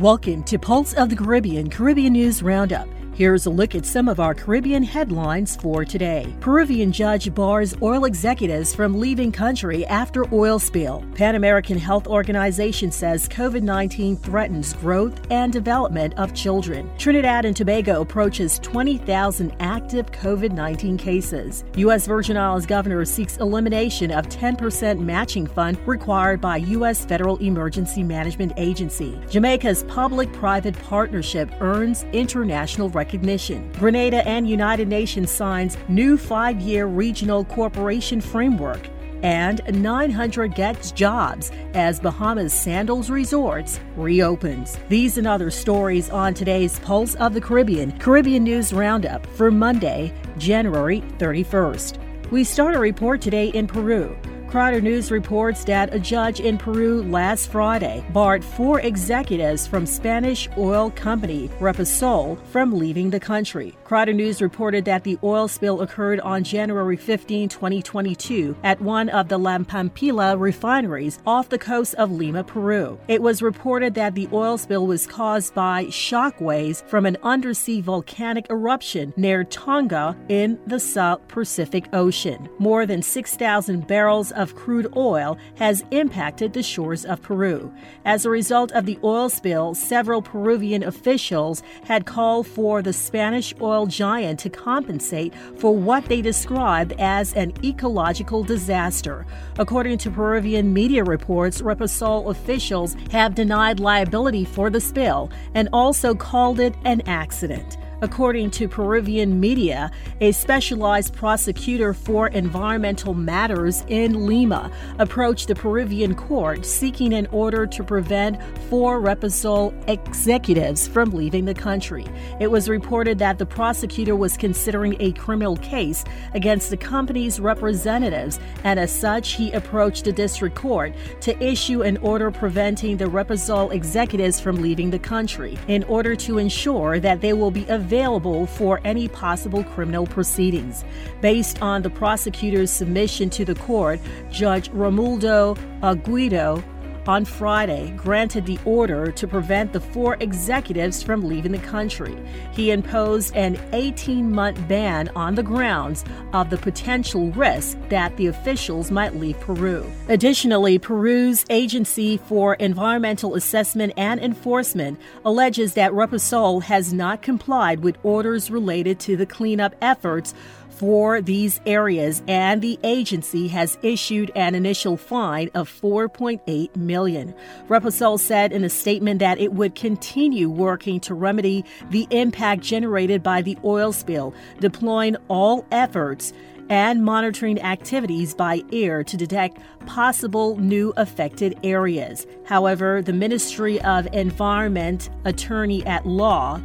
Welcome to Pulse of the Caribbean Caribbean News Roundup. Here's a look at some of our Caribbean headlines for today. Peruvian judge bars oil executives from leaving country after oil spill. Pan American Health Organization says COVID 19 threatens growth and development of children. Trinidad and Tobago approaches 20,000 active COVID 19 cases. U.S. Virgin Islands governor seeks elimination of 10% matching fund required by U.S. Federal Emergency Management Agency. Jamaica's public private partnership earns international recognition recognition. Grenada and United Nations signs new five year regional cooperation framework. And 900 gets jobs as Bahamas Sandals Resorts reopens. These and other stories on today's Pulse of the Caribbean Caribbean News Roundup for Monday, January 31st. We start a report today in Peru. Crider News reports that a judge in Peru last Friday barred four executives from Spanish oil company Repsol from leaving the country. Crider News reported that the oil spill occurred on January 15, 2022, at one of the La Pampilla refineries off the coast of Lima, Peru. It was reported that the oil spill was caused by shock waves from an undersea volcanic eruption near Tonga in the South Pacific Ocean. More than 6,000 barrels of crude oil has impacted the shores of Peru. As a result of the oil spill, several Peruvian officials had called for the Spanish oil giant to compensate for what they described as an ecological disaster. According to Peruvian media reports, Repsol officials have denied liability for the spill and also called it an accident. According to Peruvian media, a specialized prosecutor for environmental matters in Lima approached the Peruvian court seeking an order to prevent four Repsol executives from leaving the country. It was reported that the prosecutor was considering a criminal case against the company's representatives, and as such, he approached the district court to issue an order preventing the Repsol executives from leaving the country in order to ensure that they will be available available for any possible criminal proceedings. Based on the prosecutor's submission to the court, Judge Romualdo Aguido on Friday granted the order to prevent the four executives from leaving the country. He imposed an 18 month ban on the grounds of the potential risk that the officials might leave Peru. Additionally, Peru's Agency for Environmental Assessment and Enforcement alleges that Repsol has not complied with orders related to the cleanup efforts for these areas, and the agency has issued an initial fine of 4.8 million. Repsol said in a statement that it would continue working to remedy the impact generated by the oil spill, deploying all efforts and monitoring activities by air to detect possible new affected areas. However, the Ministry of Environment attorney at law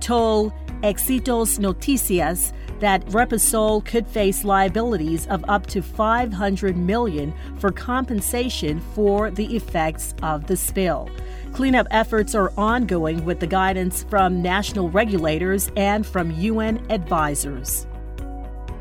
told Exitosa Noticias that Repsol could face liabilities of up to 500 million for compensation for the effects of the spill. Cleanup efforts are ongoing with the guidance from national regulators and from UN advisors.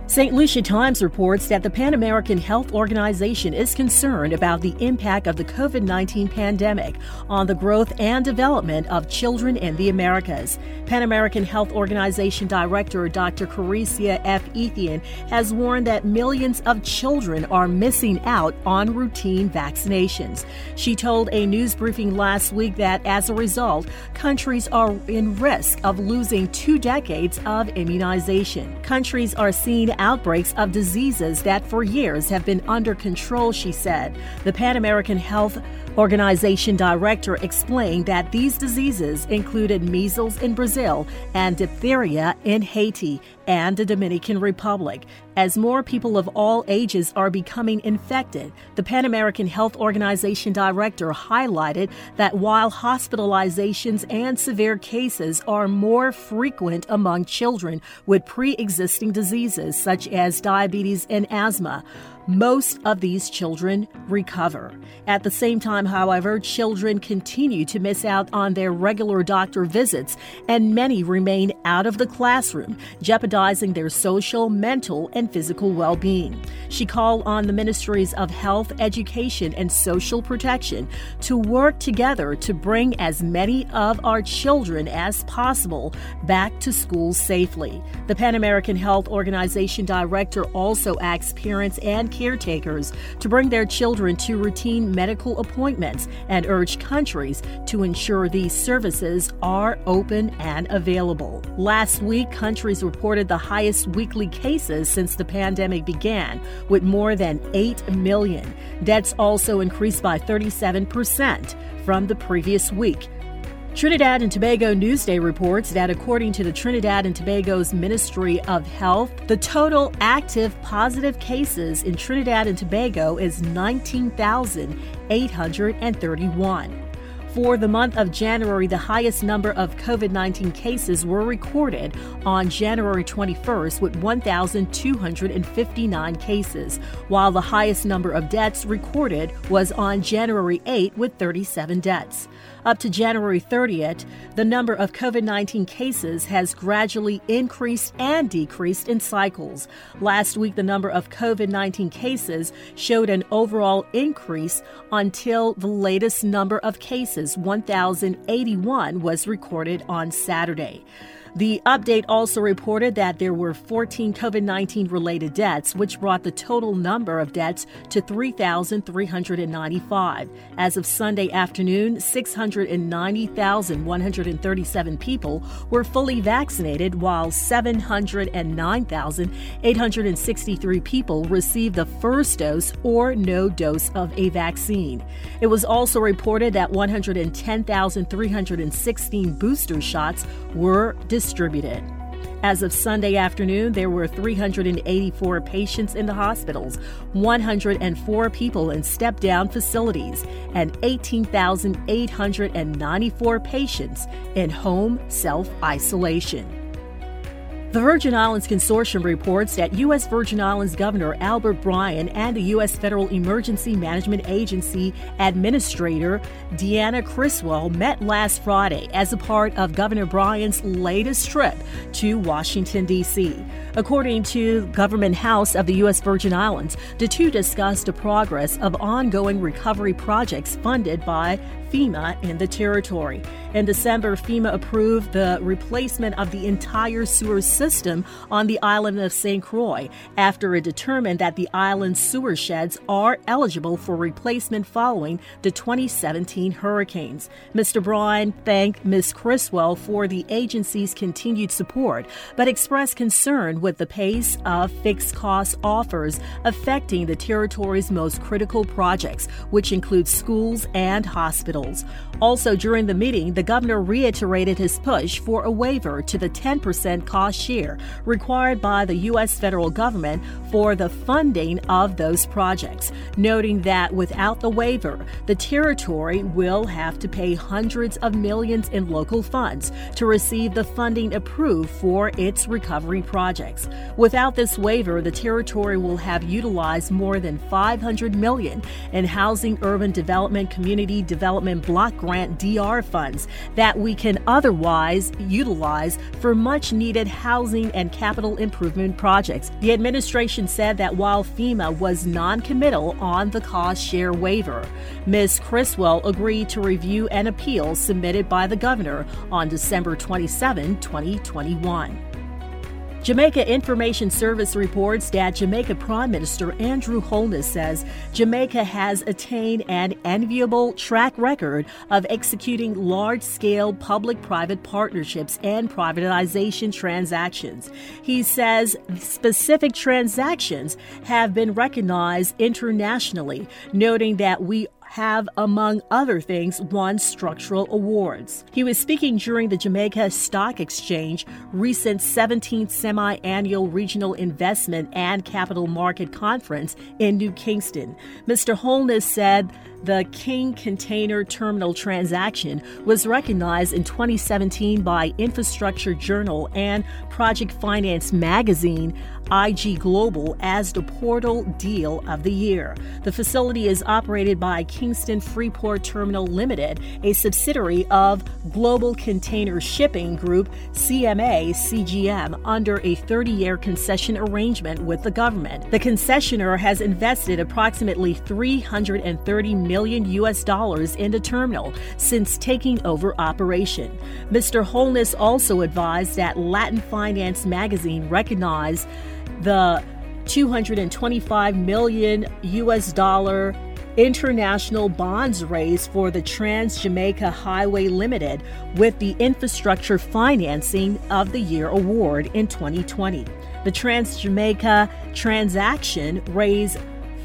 St. Lucia Times reports that the Pan American Health Organization is concerned about the impact of the COVID 19 pandemic on the growth and development of children in the Americas. Pan American Health Organization Director Dr. Carissa F. Etienne has warned that millions of children are missing out on routine vaccinations. She told a news briefing last week that as a result, countries are in risk of losing two decades of immunization. Countries are seeing outbreaks of diseases that for years have been under control, she said. The Pan American Health Organization director explained that these diseases included measles in Brazil and diphtheria in Haiti and the Dominican Republic. As more people of all ages are becoming infected, the Pan American Health Organization director highlighted that while hospitalizations and severe cases are more frequent among children with pre existing diseases such as diabetes and asthma, most of these children recover. At the same time, however, children continue to miss out on their regular doctor visits, and many remain out of the classroom, jeopardizing their social, mental, and physical well being. She called on the ministries of health, education, and social protection to work together to bring as many of our children as possible back to school safely. The Pan American Health Organization director also asked parents and caretakers to bring their children to routine medical appointments and urged countries to ensure these services are open and available. Last week, countries reported the highest weekly cases since the pandemic began, with more than 8 million. Deaths also increased by 37% from the previous week. Trinidad and Tobago Newsday reports that according to the Trinidad and Tobago's Ministry of Health, the total active positive cases in Trinidad and Tobago is 19,831. For the month of January, the highest number of COVID 19 cases were recorded on January 21st with 1,259 cases, while the highest number of deaths recorded was on January 8 with 37 deaths. Up to January 30th, the number of COVID 19 cases has gradually increased and decreased in cycles. Last week, the number of COVID 19 cases showed an overall increase until the latest number of cases, 1,081, was recorded on Saturday. The update also reported that there were 14 COVID 19 related deaths, which brought the total number of deaths to 3,395. As of Sunday afternoon, 690,137 people were fully vaccinated, while 709,863 people received the first dose or no dose of a vaccine. It was also reported that 110,316 booster shots were distributed distributed. As of Sunday afternoon, there were 384 patients in the hospitals, 104 people in step down facilities, and 18,894 patients in home self isolation. The Virgin Islands Consortium reports that U.S. Virgin Islands Governor Albert Bryan and the U.S. Federal Emergency Management Agency Administrator Deanne Criswell met last Friday as a part of Governor Bryan's latest trip to Washington, D.C. According to Government House of the U.S. Virgin Islands, the two discussed the progress of ongoing recovery projects funded by FEMA in the territory. In December, FEMA approved the replacement of the entire sewer system on the island of St. Croix after it determined that the island's sewer sheds are eligible for replacement following the 2017 hurricanes. Mr. Bryan thanked Ms. Criswell for the agency's continued support, but expressed concern with the pace of fixed cost offers affecting the territory's most critical projects, which include schools and hospitals. Also, during the meeting, the governor reiterated his push for a waiver to the 10% cost share required by the U.S. federal government for the funding of those projects, noting that without the waiver, the territory will have to pay hundreds of millions in local funds to receive the funding approved for its recovery projects. Without this waiver, the territory will have utilized more than 500 million in housing, urban development, community development block grant DR funds that we can otherwise utilize for much needed housing and capital improvement projects. The administration said that while FEMA was non committal on the cost share waiver, Ms. Criswell agreed to review an appeal submitted by the governor on December 27, 2021. Jamaica Information Service reports that Jamaica Prime Minister Andrew Holness says Jamaica has attained an enviable track record of executing large scale public private partnerships and privatization transactions. He says specific transactions have been recognized internationally, noting that we have, among other things, won structural awards. He was speaking during the Jamaica Stock Exchange recent 17th semi annual regional investment and capital market conference in New Kingston. Mr. Holness said the King Container Terminal transaction was recognized in 2017 by Infrastructure Journal and Project Finance Magazine IG Global as the Portal Deal of the Year. The facility is operated by Kingston Freeport Terminal Limited, a subsidiary of Global Container Shipping Group CMA CGM, under a 30 year concession arrangement with the government. The concessionaire has invested approximately 330 million US dollars in the terminal since taking over operation. Mr. Holness also advised that Latin Finance magazine recognized the 225 million US dollar international bonds raised for the Trans Jamaica Highway Limited with the Infrastructure Financing of the Year award in 2020. The Trans Jamaica transaction raised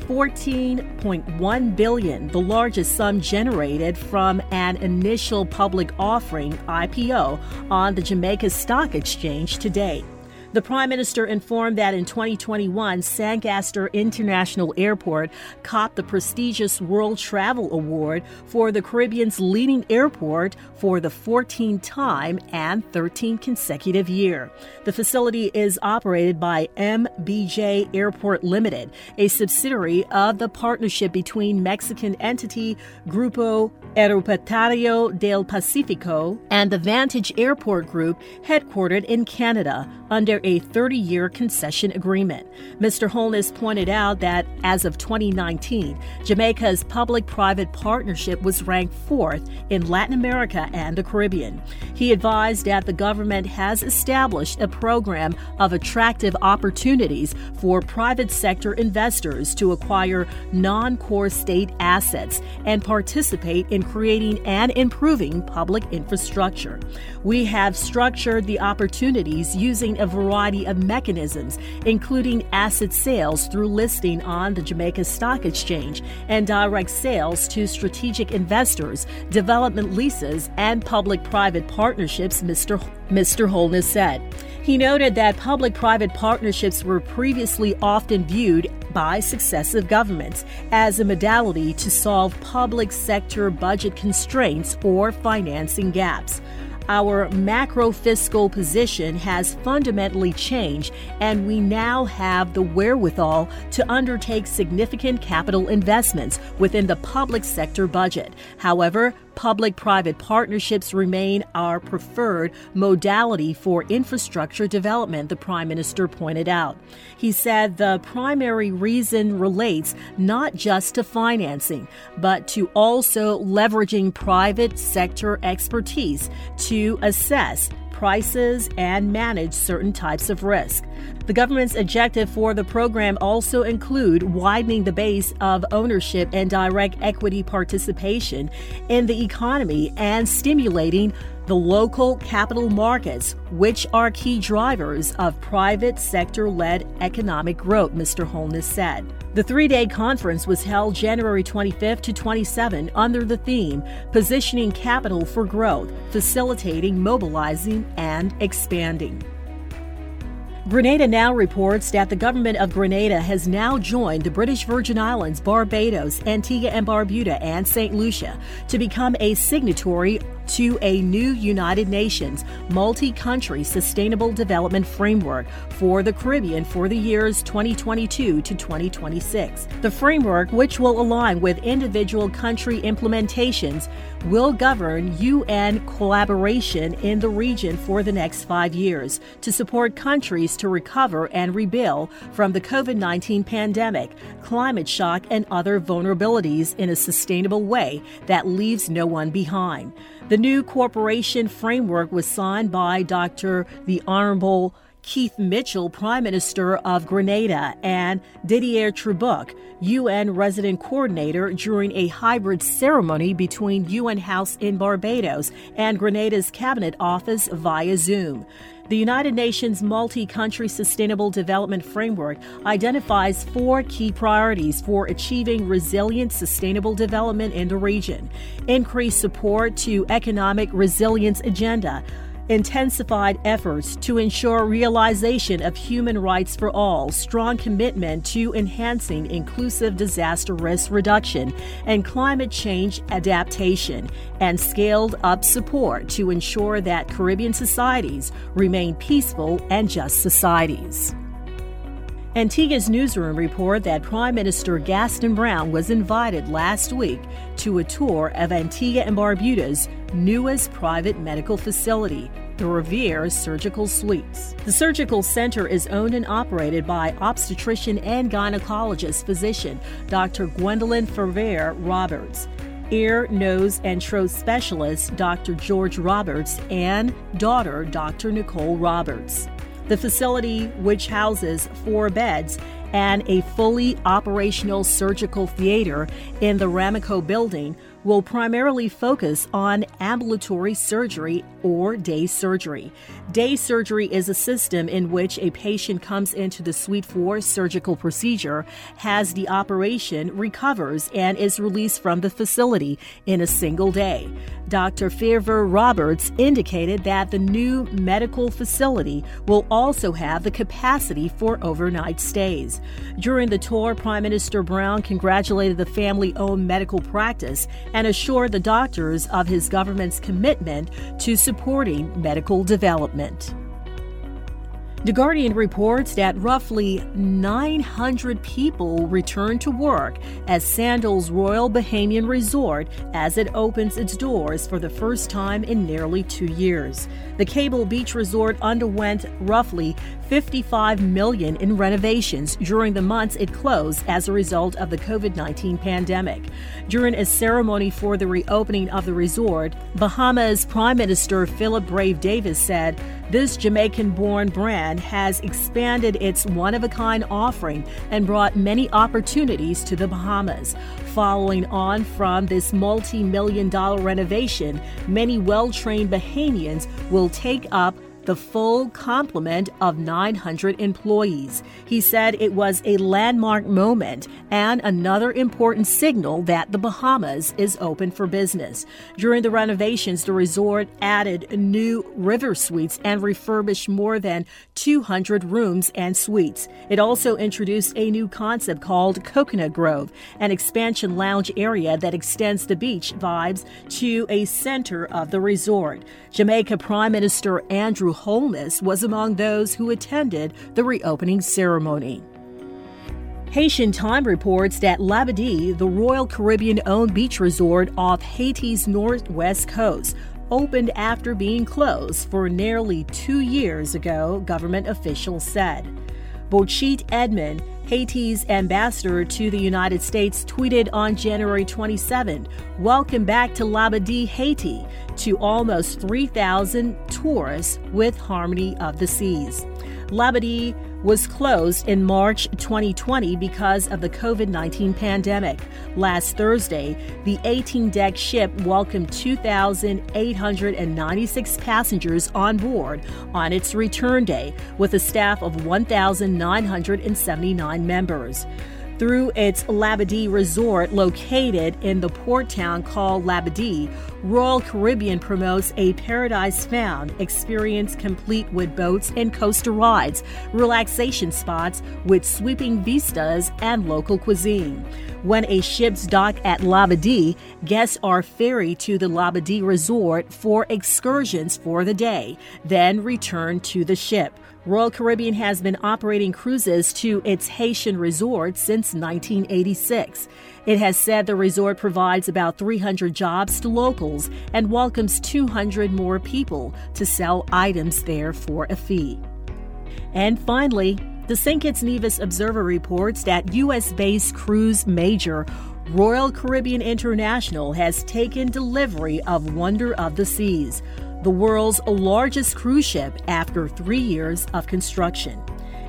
14.1 billion, the largest sum generated from an initial public offering IPO on the Jamaica Stock Exchange to date. The Prime Minister informed that in 2021, Sangster International Airport copped the prestigious World Travel Award for the Caribbean's leading airport for the 14th time and 13th consecutive year. The facility is operated by MBJ Airport Limited, a subsidiary of the partnership between Mexican entity Grupo Aeroportuario del Pacifico and the Vantage Airport Group, headquartered in Canada, under a 30 year concession agreement. Mr. Holness pointed out that as of 2019, Jamaica's public private partnership was ranked fourth in Latin America and the Caribbean. He advised that the government has established a program of attractive opportunities for private sector investors to acquire non core state assets and participate in creating and improving public infrastructure. We have structured the opportunities using a variety of mechanisms, including asset sales through listing on the Jamaica Stock Exchange and direct sales to strategic investors, development leases, and public private partnerships, Mr. Mr. Holness said. He noted that public private partnerships were previously often viewed by successive governments as a modality to solve public sector budget constraints or financing gaps our macro fiscal position has fundamentally changed, and we now have the wherewithal to undertake significant capital investments within the public sector budget. However, Public private partnerships remain our preferred modality for infrastructure development, the Prime Minister pointed out. He said the primary reason relates not just to financing, but to also leveraging private sector expertise to assess prices and manage certain types of risk. The government's objective for the program also include widening the base of ownership and direct equity participation in the economy and stimulating the local capital markets, which are key drivers of private sector led economic growth, Mr. Holness said. The three day conference was held January 25th to 27 under the theme Positioning Capital for Growth, Facilitating, Mobilizing, and Expanding. Grenada now reports that the government of Grenada has now joined the British Virgin Islands, Barbados, Antigua and Barbuda, and St. Lucia to become a signatory to a new United Nations multi country sustainable development framework for the Caribbean for the years 2022 to 2026. The framework, which will align with individual country implementations, will govern UN collaboration in the region for the next five years to support countries to recover and rebuild from the COVID 19 pandemic, climate shock, and other vulnerabilities in a sustainable way that leaves no one behind. The new corporation framework was signed by Dr. the Honorable Keith Mitchell, Prime Minister of Grenada, and Didier Trebucq, UN Resident Coordinator, during a hybrid ceremony between UN House in Barbados and Grenada's Cabinet Office via Zoom. The United Nations Multi Country Sustainable Development Framework identifies four key priorities for achieving resilient, sustainable development in the region increased support to economic resilience agenda intensified efforts to ensure realization of human rights for all, strong commitment to enhancing inclusive disaster risk reduction and climate change adaptation, and scaled up support to ensure that Caribbean societies remain peaceful and just societies. Antigua's newsroom report that Prime Minister Gaston Brown was invited last week to a tour of Antigua and Barbuda's newest private medical facility, the Revere Surgical Suites. The surgical center is owned and operated by obstetrician and gynecologist physician Dr. Gwendolyn Ferrer Roberts ear, nose, and throat specialist Dr. George Roberts and daughter Dr. Nicole Roberts. The facility, which houses four beds and a fully operational surgical theater in the Ramaco building, will primarily focus on ambulatory surgery or day surgery. Day surgery is a system in which a patient comes into the suite for surgical procedure, has the operation, recovers, and is released from the facility in a single day. Dr. Ferver Roberts indicated that the new medical facility will also have the capacity for overnight stays. During the tour, Prime Minister Brown congratulated the family owned medical practice and assured the doctors of his government's commitment to supporting medical development. The Guardian reports that roughly 900 people return to work at Sandals Royal Bahamian Resort as it opens its doors for the first time in nearly two years. The Cable Beach Resort underwent roughly 55 million in renovations during the months it closed as a result of the COVID-19 pandemic. During a ceremony for the reopening of the resort, Bahamas Prime Minister Philip Brave Davis said, "This Jamaican-born brand has expanded its one-of-a-kind offering and brought many opportunities to the Bahamas." Following on from this multi-million dollar renovation, many well-trained Bahamians will take up the full complement of 900 employees. He said it was a landmark moment and another important signal that the Bahamas is open for business. During the renovations, the resort added new river suites and refurbished more than 200 rooms and suites. It also introduced a new concept called Coconut Grove, an expansion lounge area that extends the beach vibes to a center of the resort. Jamaica Prime Minister Andrew Holness was among those who attended the reopening ceremony. Haitian Time reports that Labadee, the Royal Caribbean owned beach resort off Haiti's northwest coast, opened after being closed for nearly two years ago, government officials said. Bocchit Edmond, Haiti's ambassador to the United States, tweeted on January 27 Welcome back to Labadee, Haiti, to almost 3,000 tourists with Harmony of the Seas. Labadee was closed in March 2020 because of the COVID 19 pandemic. Last Thursday, the 18 deck ship welcomed 2,896 passengers on board on its return day, with a staff of 1,979 members through its Labadee resort located in the port town called Labadee, Royal Caribbean promotes a paradise found experience complete with boats and coaster rides, relaxation spots with sweeping vistas, and local cuisine. When a ship's dock at Labadee, guests are ferried to the Labadee resort for excursions for the day, then return to the ship. Royal Caribbean has been operating cruises to its Haitian resort since 1986. It has said the resort provides about 300 jobs to locals and welcomes 200 more people to sell items there for a fee. And finally, the St. Kitts Nevis Observer reports that U.S. based cruise major Royal Caribbean International has taken delivery of Wonder of the Seas the world's largest cruise ship after three years of construction.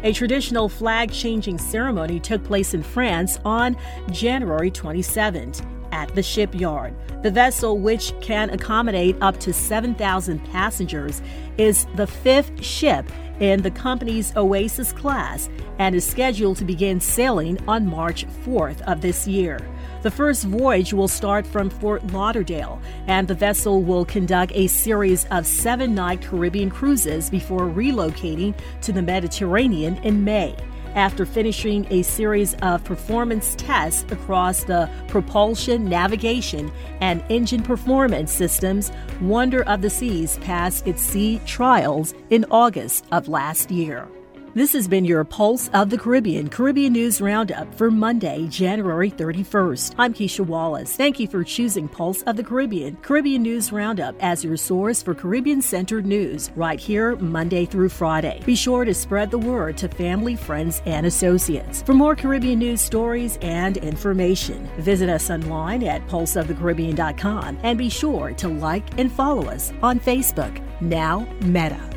A traditional flag changing ceremony took place in France on January 27th at the shipyard. The vessel, which can accommodate up to 7,000 passengers, is the fifth ship in the company's Oasis class and is scheduled to begin sailing on March 4th of this year. The first voyage will start from Fort Lauderdale, and the vessel will conduct a series of seven night Caribbean cruises before relocating to the Mediterranean in May. After finishing a series of performance tests across the propulsion, navigation, and engine performance systems, Wonder of the Seas passed its sea trials in August of last year. This has been your Pulse of the Caribbean Caribbean News Roundup for Monday, January 31st. I'm Keisha Wallace. Thank you for choosing Pulse of the Caribbean Caribbean News Roundup as your source for Caribbean centered news right here Monday through Friday. Be sure to spread the word to family, friends, and associates. For more Caribbean news stories and information, visit us online at pulseofthecaribbean.com and be sure to like and follow us on Facebook, now Meta.